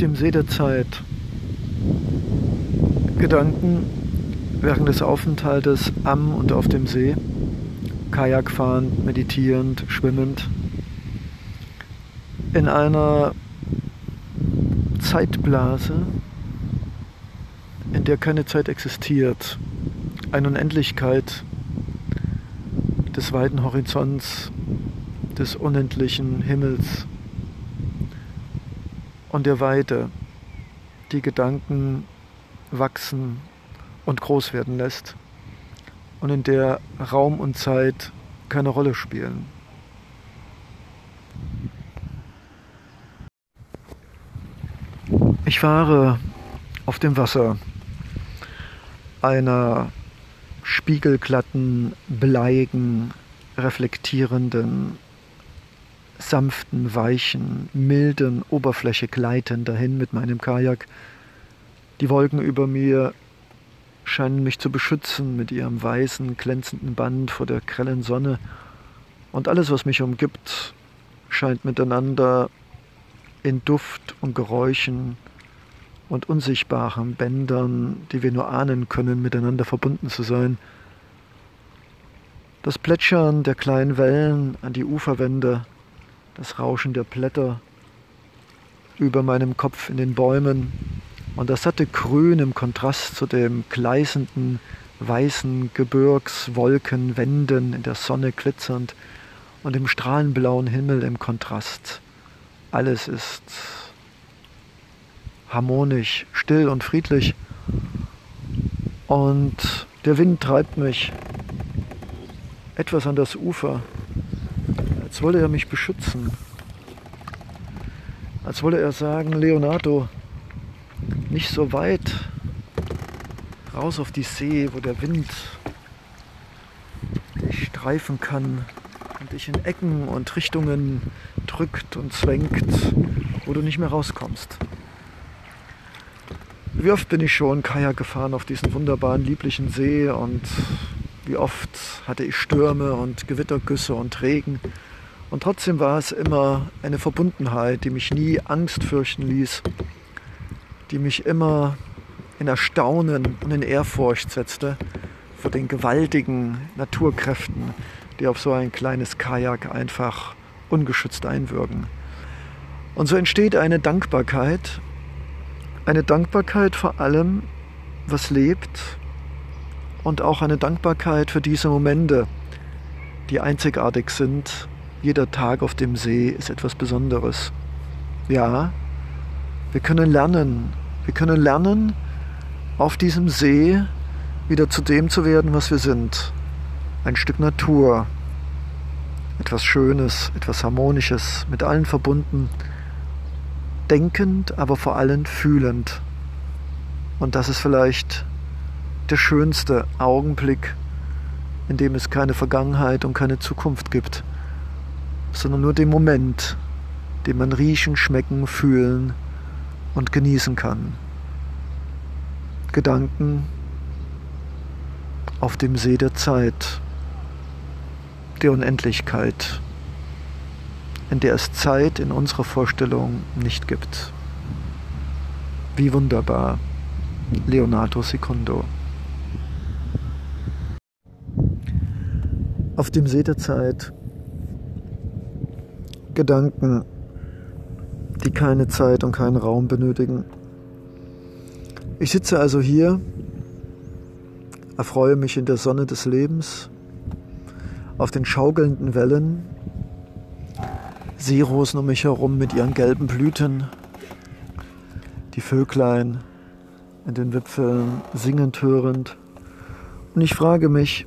dem See der Zeit. Gedanken während des Aufenthaltes am und auf dem See, Kajak fahrend, meditierend, schwimmend, in einer Zeitblase, in der keine Zeit existiert, eine Unendlichkeit des weiten Horizonts, des unendlichen Himmels und der Weite, die Gedanken wachsen und groß werden lässt und in der Raum und Zeit keine Rolle spielen. Ich fahre auf dem Wasser einer spiegelglatten, bleigen, reflektierenden, sanften, weichen, milden Oberfläche gleiten dahin mit meinem Kajak. Die Wolken über mir scheinen mich zu beschützen mit ihrem weißen, glänzenden Band vor der grellen Sonne. Und alles, was mich umgibt, scheint miteinander in Duft und Geräuschen und unsichtbaren Bändern, die wir nur ahnen können, miteinander verbunden zu sein. Das Plätschern der kleinen Wellen an die Uferwände, das Rauschen der Blätter über meinem Kopf in den Bäumen und das satte Grün im Kontrast zu dem gleißenden weißen Gebirgswolkenwänden in der Sonne glitzernd und dem strahlenblauen Himmel im Kontrast. Alles ist harmonisch, still und friedlich. Und der Wind treibt mich etwas an das Ufer, als wolle er mich beschützen. Als wolle er sagen, Leonardo, nicht so weit raus auf die See, wo der Wind dich streifen kann und dich in Ecken und Richtungen drückt und zwängt, wo du nicht mehr rauskommst. Wie oft bin ich schon Kajak gefahren auf diesen wunderbaren, lieblichen See und wie oft hatte ich Stürme und Gewittergüsse und Regen. Und trotzdem war es immer eine Verbundenheit, die mich nie Angst fürchten ließ, die mich immer in Erstaunen und in Ehrfurcht setzte vor den gewaltigen Naturkräften, die auf so ein kleines Kajak einfach ungeschützt einwirken. Und so entsteht eine Dankbarkeit eine Dankbarkeit vor allem, was lebt und auch eine Dankbarkeit für diese Momente, die einzigartig sind. Jeder Tag auf dem See ist etwas Besonderes. Ja, wir können lernen. Wir können lernen, auf diesem See wieder zu dem zu werden, was wir sind. Ein Stück Natur, etwas Schönes, etwas Harmonisches, mit allen verbunden, denkend, aber vor allem fühlend. Und das ist vielleicht der schönste Augenblick, in dem es keine Vergangenheit und keine Zukunft gibt, sondern nur den Moment, den man riechen, schmecken, fühlen und genießen kann. Gedanken auf dem See der Zeit, der Unendlichkeit in der es Zeit in unserer Vorstellung nicht gibt. Wie wunderbar. Leonardo Secundo. Auf dem See der Zeit Gedanken, die keine Zeit und keinen Raum benötigen. Ich sitze also hier, erfreue mich in der Sonne des Lebens, auf den schaukelnden Wellen Seerosen um mich herum mit ihren gelben Blüten, die Vöglein in den Wipfeln singend hörend. Und ich frage mich,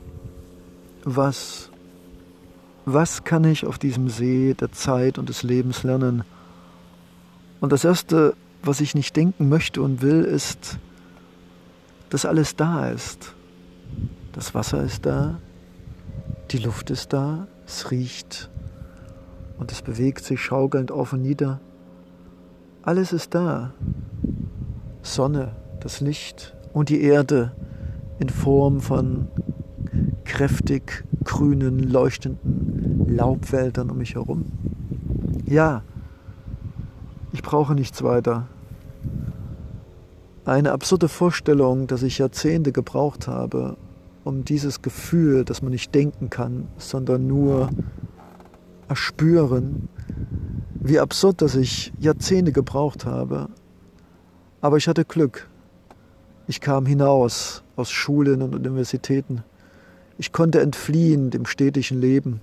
was, was kann ich auf diesem See der Zeit und des Lebens lernen? Und das Erste, was ich nicht denken möchte und will, ist, dass alles da ist. Das Wasser ist da, die Luft ist da, es riecht und es bewegt sich schaukelnd auf und nieder. Alles ist da. Sonne, das Licht und die Erde in Form von kräftig grünen, leuchtenden Laubwäldern um mich herum. Ja, ich brauche nichts weiter. eine absurde Vorstellung, dass ich Jahrzehnte gebraucht habe, um dieses Gefühl, dass man nicht denken kann, sondern nur erspüren, wie absurd, dass ich Jahrzehnte gebraucht habe. Aber ich hatte Glück. Ich kam hinaus aus Schulen und Universitäten. Ich konnte entfliehen dem städtischen Leben,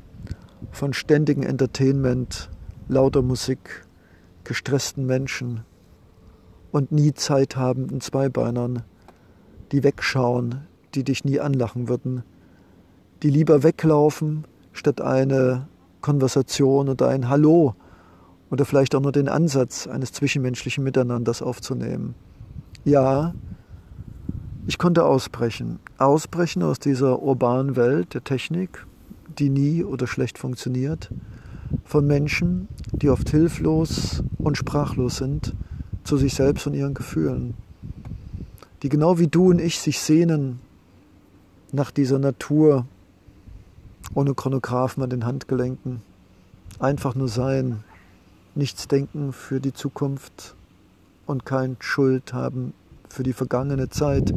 von ständigem Entertainment, lauter Musik, gestressten Menschen und nie Zeit habenden Zweibeinern, die wegschauen, die dich nie anlachen würden, die lieber weglaufen, statt eine Konversation oder ein Hallo oder vielleicht auch nur den Ansatz eines zwischenmenschlichen Miteinanders aufzunehmen. Ja, ich konnte ausbrechen, ausbrechen aus dieser urbanen Welt der Technik, die nie oder schlecht funktioniert, von Menschen, die oft hilflos und sprachlos sind zu sich selbst und ihren Gefühlen, die genau wie du und ich sich sehnen nach dieser Natur, ohne Chronographen an den Handgelenken, einfach nur sein, nichts denken für die Zukunft und kein Schuld haben für die vergangene Zeit,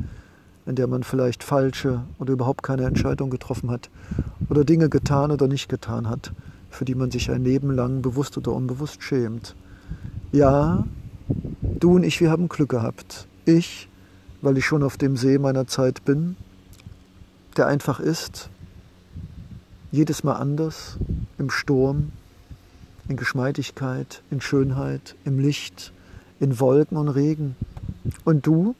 in der man vielleicht falsche oder überhaupt keine Entscheidung getroffen hat oder Dinge getan oder nicht getan hat, für die man sich ein Leben lang bewusst oder unbewusst schämt. Ja, du und ich, wir haben Glück gehabt. Ich, weil ich schon auf dem See meiner Zeit bin, der einfach ist, jedes Mal anders, im Sturm, in Geschmeidigkeit, in Schönheit, im Licht, in Wolken und Regen. Und du,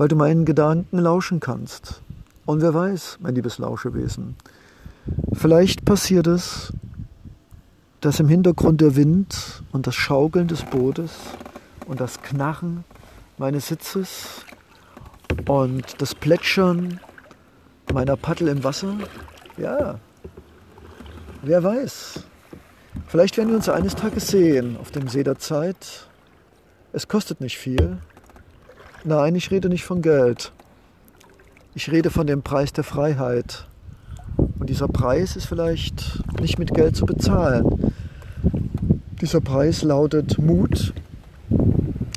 weil du meinen Gedanken lauschen kannst. Und wer weiß, mein liebes Lauschewesen, vielleicht passiert es, dass im Hintergrund der Wind und das Schaukeln des Bootes und das Knarren meines Sitzes und das Plätschern meiner Paddel im Wasser, ja, wer weiß, Vielleicht werden wir uns eines Tages sehen auf dem See der Zeit. Es kostet nicht viel. Nein, ich rede nicht von Geld. Ich rede von dem Preis der Freiheit. Und dieser Preis ist vielleicht nicht mit Geld zu bezahlen. Dieser Preis lautet Mut,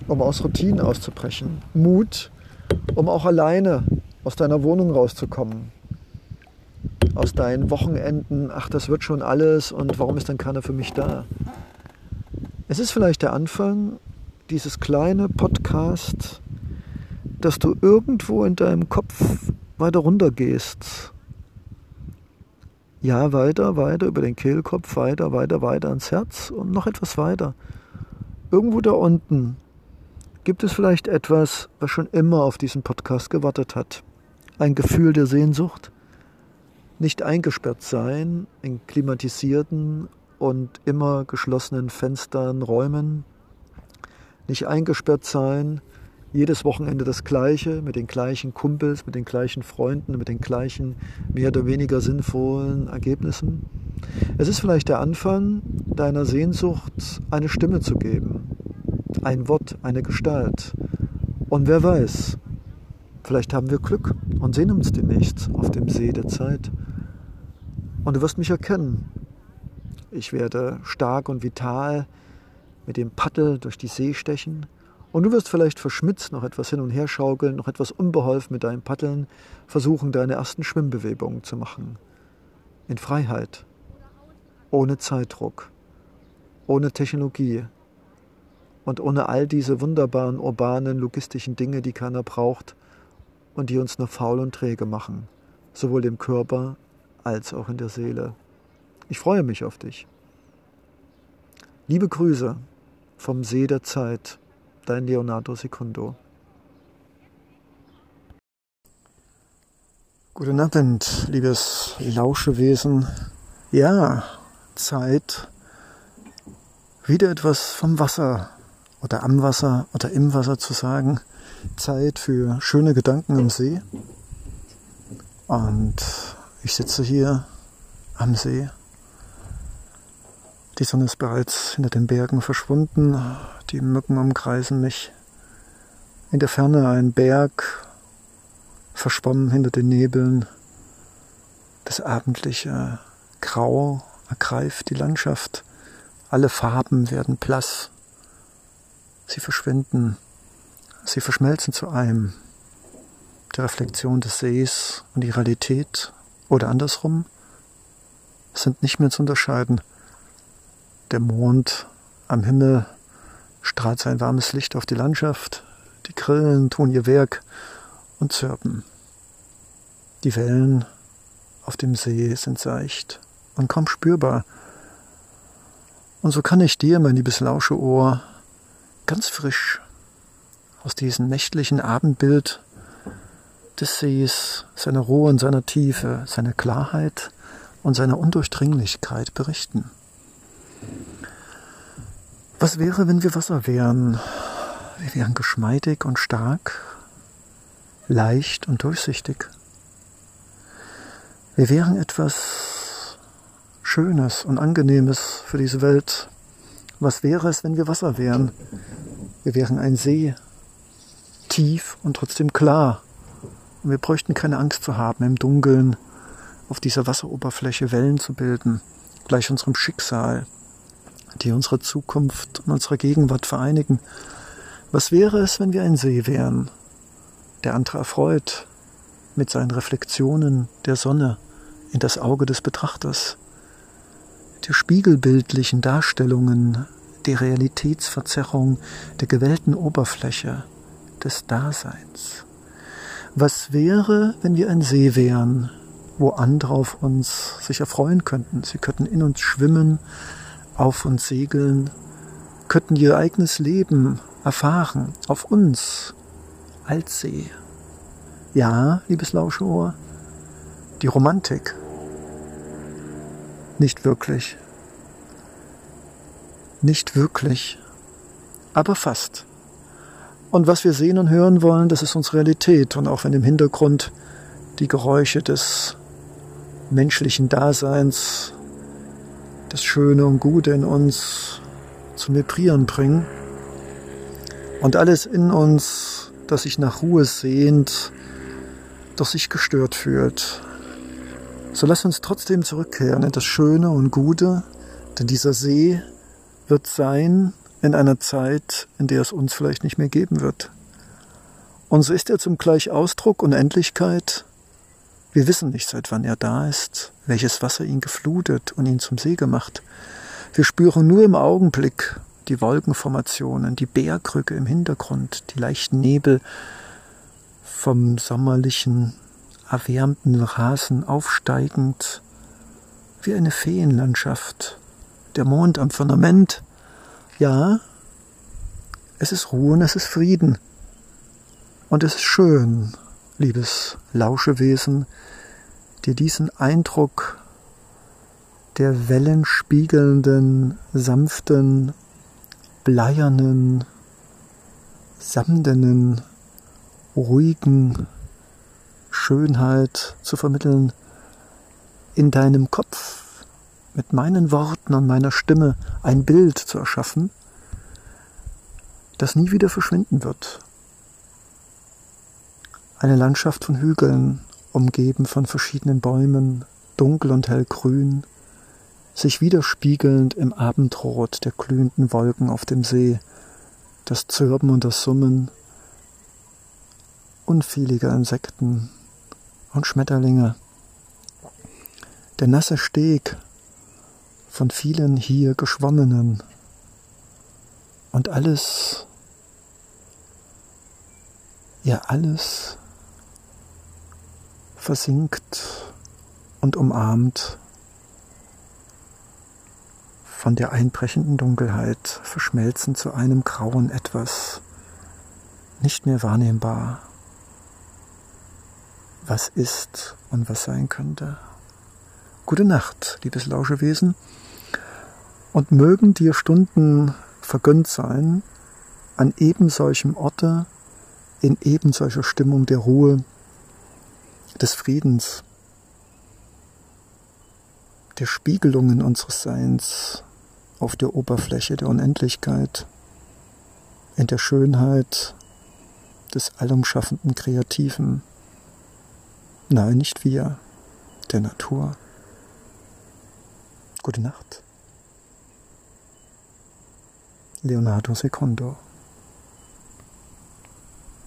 um aus Routinen auszubrechen. Mut, um auch alleine aus deiner Wohnung rauszukommen aus deinen Wochenenden, ach, das wird schon alles und warum ist dann keiner für mich da? Es ist vielleicht der Anfang dieses kleine Podcast, dass du irgendwo in deinem Kopf weiter runter gehst. Ja, weiter, weiter über den Kehlkopf, weiter, weiter, weiter ans Herz und noch etwas weiter. Irgendwo da unten gibt es vielleicht etwas, was schon immer auf diesen Podcast gewartet hat. Ein Gefühl der Sehnsucht, nicht eingesperrt sein in klimatisierten und immer geschlossenen Fenstern, Räumen, nicht eingesperrt sein, jedes Wochenende das gleiche, mit den gleichen Kumpels, mit den gleichen Freunden, mit den gleichen mehr oder weniger sinnvollen Ergebnissen. Es ist vielleicht der Anfang deiner Sehnsucht, eine Stimme zu geben, ein Wort, eine Gestalt. Und wer weiß, vielleicht haben wir Glück und sehen uns demnächst auf dem See der Zeit. Und du wirst mich erkennen. Ich werde stark und vital mit dem Paddel durch die See stechen. Und du wirst vielleicht verschmitzt noch etwas hin und her schaukeln, noch etwas unbeholfen mit deinem Paddeln versuchen, deine ersten Schwimmbewegungen zu machen. In Freiheit. Ohne Zeitdruck. Ohne Technologie. Und ohne all diese wunderbaren urbanen, logistischen Dinge, die keiner braucht und die uns nur faul und träge machen. Sowohl dem Körper als auch in der Seele. Ich freue mich auf dich. Liebe Grüße vom See der Zeit, dein Leonardo Secundo. Guten Abend, liebes Lauschewesen. Ja, Zeit, wieder etwas vom Wasser oder am Wasser oder im Wasser zu sagen. Zeit für schöne Gedanken im See. Und ich sitze hier am See. Die Sonne ist bereits hinter den Bergen verschwunden. Die Mücken umkreisen mich. In der Ferne ein Berg, verschwommen hinter den Nebeln. Das abendliche Grau ergreift die Landschaft. Alle Farben werden blass. Sie verschwinden. Sie verschmelzen zu einem. Die Reflexion des Sees und die Realität oder andersrum sind nicht mehr zu unterscheiden. Der Mond am Himmel strahlt sein warmes Licht auf die Landschaft, die Grillen tun ihr Werk und zirpen. Die Wellen auf dem See sind seicht und kaum spürbar. Und so kann ich dir, mein liebes Lauscheohr, ganz frisch aus diesem nächtlichen Abendbild des Sees, seiner Ruhe und seiner Tiefe, seiner Klarheit und seiner Undurchdringlichkeit berichten. Was wäre, wenn wir Wasser wären? Wir wären geschmeidig und stark, leicht und durchsichtig. Wir wären etwas Schönes und Angenehmes für diese Welt. Was wäre es, wenn wir Wasser wären? Wir wären ein See, tief und trotzdem klar. Und wir bräuchten keine Angst zu haben, im Dunkeln auf dieser Wasseroberfläche Wellen zu bilden, gleich unserem Schicksal, die unsere Zukunft und unsere Gegenwart vereinigen. Was wäre es, wenn wir ein See wären, der andere erfreut, mit seinen Reflexionen der Sonne in das Auge des Betrachters, der spiegelbildlichen Darstellungen der Realitätsverzerrung der gewellten Oberfläche des Daseins. Was wäre, wenn wir ein See wären, wo andere auf uns sich erfreuen könnten? Sie könnten in uns schwimmen, auf uns segeln, könnten ihr eigenes Leben erfahren, auf uns als See. Ja, liebes Lauscheohr, die Romantik. Nicht wirklich. Nicht wirklich, aber fast. Und was wir sehen und hören wollen, das ist unsere Realität. Und auch wenn im Hintergrund die Geräusche des menschlichen Daseins, das Schöne und Gute in uns zum Vibrieren bringen und alles in uns, das sich nach Ruhe sehnt, doch sich gestört fühlt. So lass uns trotzdem zurückkehren in das Schöne und Gute, denn dieser See wird sein in einer Zeit, in der es uns vielleicht nicht mehr geben wird. Und so ist er zum gleich Ausdruck und Endlichkeit. Wir wissen nicht, seit wann er da ist, welches Wasser ihn geflutet und ihn zum See gemacht. Wir spüren nur im Augenblick die Wolkenformationen, die Bergrücke im Hintergrund, die leichten Nebel, vom sommerlichen, erwärmten Rasen aufsteigend, wie eine Feenlandschaft. Der Mond am Firmament. Ja, es ist Ruhe und es ist Frieden. Und es ist schön, liebes Lauschewesen, dir diesen Eindruck der wellenspiegelnden, sanften, bleiernen, samdenen ruhigen Schönheit zu vermitteln in deinem Kopf mit meinen Worten und meiner Stimme ein Bild zu erschaffen, das nie wieder verschwinden wird. Eine Landschaft von Hügeln, umgeben von verschiedenen Bäumen, dunkel und hellgrün, sich widerspiegelnd im Abendrot der glühenden Wolken auf dem See, das Zirpen und das Summen unzähliger Insekten und Schmetterlinge. Der nasse Steg von vielen hier Geschwommenen und alles, ja alles versinkt und umarmt von der einbrechenden Dunkelheit, verschmelzen zu einem grauen Etwas, nicht mehr wahrnehmbar was ist und was sein könnte. Gute Nacht, liebes Lauschewesen, und mögen dir Stunden vergönnt sein, an eben solchem Orte, in eben solcher Stimmung der Ruhe, des Friedens, der Spiegelungen unseres Seins auf der Oberfläche der Unendlichkeit, in der Schönheit des allumschaffenden Kreativen, Nein, nicht wir, der Natur. Gute Nacht. Leonardo Secondo